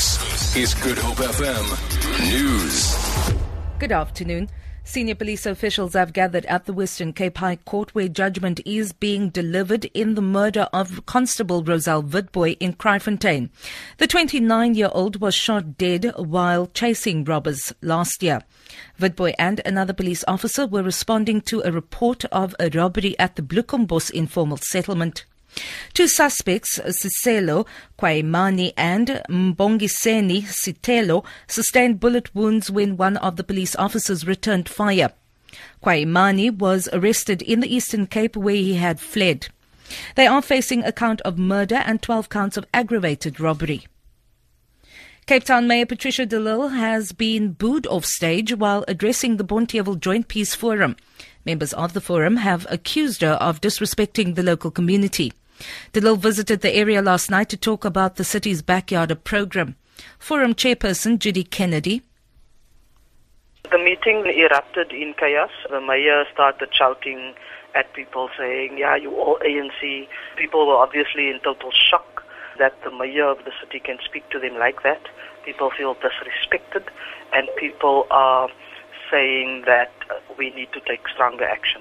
This is Good Hope FM News. Good afternoon. Senior police officials have gathered at the Western Cape High Court where judgment is being delivered in the murder of Constable Rozelle Witbooi in Kraaifontein. The 29-year-old was shot dead while chasing robbers last year. Witbooi and another police officer were responding to a report of a robbery at the Bloekombos informal settlement. Two suspects, Siselo Kwaimani and Mbongiseni Sitelo, sustained bullet wounds when one of the police officers returned fire. Kwaimani was arrested in the Eastern Cape where he had fled. They are facing a count of murder and 12 counts of aggravated robbery. Cape Town Mayor Patricia de Lille has been booed off stage while addressing the Bonteheuwel Joint Peace Forum. Members of the forum have accused her of disrespecting the local community. De Lille visited the area last night to talk about the city's backyard program. Forum chairperson Judy Kennedy. The meeting erupted in chaos. The mayor started shouting at people saying, yeah, you all ANC. People were obviously in total shock that the mayor of the city can speak to them like that. People feel disrespected and people are saying that uh, we need to take stronger action.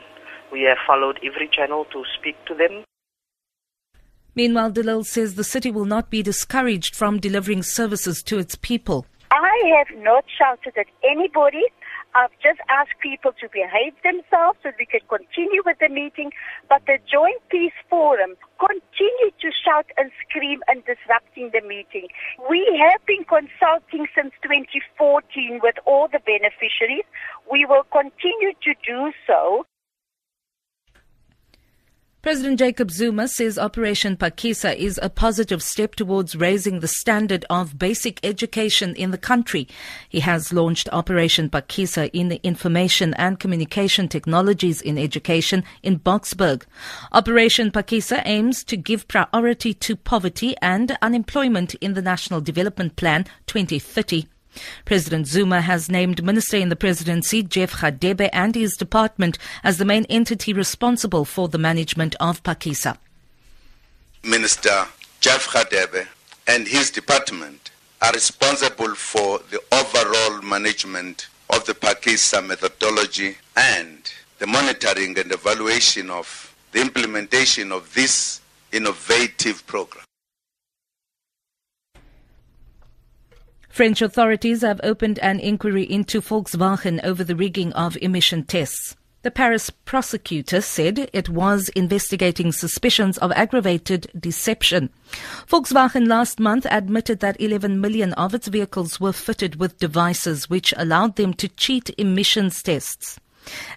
We have followed every channel to speak to them. Meanwhile, de says the city will not be discouraged from delivering services to its people. I have not shouted at anybody. I've just asked people to behave themselves so we can continue with the meeting. But the Joint Peace Forum continued to shout and scream and disrupting the meeting. We have been consulting since 2014 with all the beneficiaries. We will continue to do so. President Jacob Zuma says Operation Phakisa is a positive step towards raising the standard of basic education in the country. He has launched Operation Phakisa in the Information and Communication Technologies in Education in Boksburg. Operation Phakisa aims to give priority to poverty and unemployment in the National Development Plan 2030. President Zuma has named Minister in the Presidency Jeff Radebe and his department as the main entity responsible for the management of Phakisa. Minister Jeff Radebe and his department are responsible for the overall management of the Phakisa methodology and the monitoring and evaluation of the implementation of this innovative program. French authorities have opened an inquiry into Volkswagen over the rigging of emission tests. The Paris prosecutor said it was investigating suspicions of aggravated deception. Volkswagen last month admitted that 11 million of its vehicles were fitted with devices which allowed them to cheat emissions tests.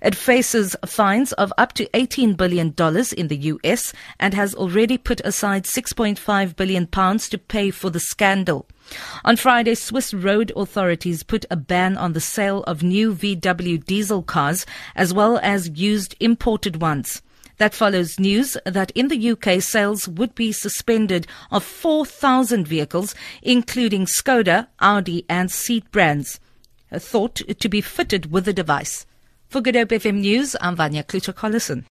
It faces fines of up to $18 billion in the US and has already put aside 6.5 billion pounds to pay for the scandal. On Friday, Swiss road authorities put a ban on the sale of new VW diesel cars as well as used imported ones. That follows news that in the UK sales would be suspended of 4,000 vehicles, including Skoda, Audi and Seat brands, thought to be fitted with the device. For Good Hope FM News, I'm Vanya Kluter-Collison.